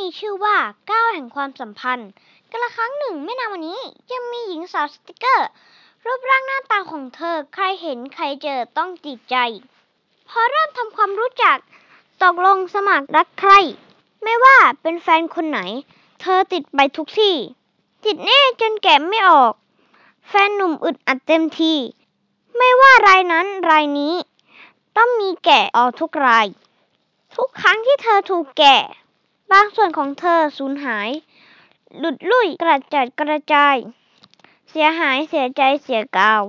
นี้ชื่อว่าก้าวแห่งความสัมพันธ์กันละครั้งหนึ่งไม่นานวันนี้ยังมีหญิงสาวสติกเกอร์ รูปร่างหน้าตาของเธอ ใครเห็นใครเจอต้องติดใจ พอเริ่มทำความรู้จักตกลงสมัครรักใคร ไม่ว่าเป็นแฟนคนไหน เธอติดไปทุกที่ ติดแน่จนแกะไม่ออก แฟนหนุ่มอึดอัดเต็มทีไม่ว่ารายนั้นรายนี้ ต้องมีแกะออกทุกราย ทุกครั้งที่เธอถูกแกะ บางส่วนของเธอสูญหาย หลุดลุ่ยกระจัดกระจาย เสียหายเสียใจเสียกาว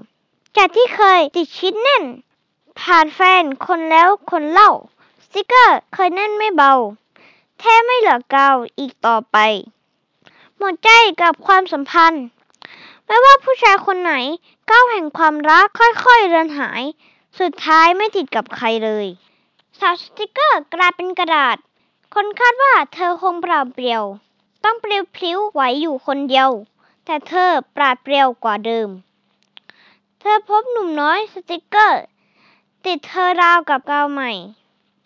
จากที่เคยติดชิดแน่น ผ่านแฟนคนแล้วคนเล่า สติกเกอร์เคยแน่นไม่เบา แทบไม่เหลือกาวอีกต่อไป หมดใจกับความสัมพันธ์ ไม่ว่าผู้ชายคนไหนก้าวแห่งความรักคค่อยๆเลือนหาย สุดท้ายไม่ติดกับใครเลยสาวสติกเกอร์กลายเป็นกระดาษ คนคาดว่าเธอคงเปล่าเปลี่ยว ต้องเปลิวพลิ้วไหวอยู่คนเดียว แต่เธอปราดเปรียวกว่าเดิม เธอพบหนุ่มน้อยสติกเกอร์ ติดเธอราวกับกาวใหม่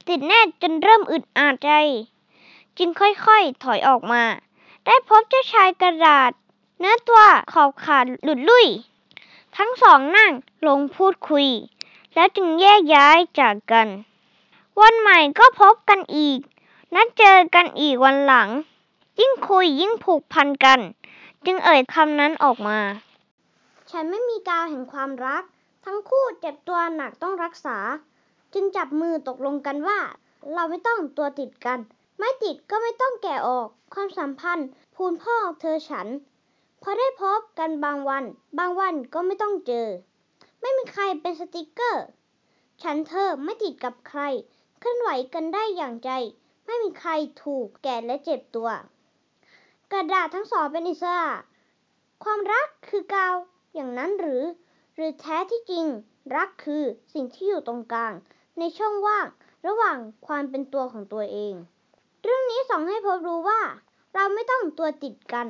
ติดแน่จนเริ่มอึดอัดใจ จึงค่อยๆถอยออกมา ได้พบเจ้าชายกระดาษ เนื้อตัวขอบขาดหลุดลุ่ย ทั้งสองนั่งลงพูดคุย แล้วจึงแยกย้ายจากกัน วันใหม่ก็พบกันอีก นัดเจอกันอีกวันหลัง ยิ่งคุยยิ่งผูกพันกัน จึงเอ่ยคำนั้นออกมา ฉันไม่มีกาวแห่งความรัก ทั้งคู่เจ็บตัวหนักต้องรักษา จึงจับมือตกลงกันว่า เราไม่ต้องตัวติดกัน ไม่ติดก็ไม่ต้องแก่ออก ความสัมพันธ์พูนพ่อเธอฉัน พอได้พบกันบางวัน บางวันก็ไม่ต้องเจอ ไม่มีใครเป็นสติกเกอร์ ฉันเธอไม่ติดกับใคร เคลื่อนไหวกันได้อย่างใจ ไม่มีใครถูกแก่และเจ็บตัว กระดาษทั้งสองเป็นอิสระ ความรักคือกาวอย่างนั้นหรือ หรือแท้ที่จริง รักคือสิ่งที่อยู่ตรงกลาง ในช่องว่าง ระหว่างความเป็นตัวของตัวเอง เรื่องนี้สอนให้พบรู้ว่า เราไม่ต้องตัวติดกัน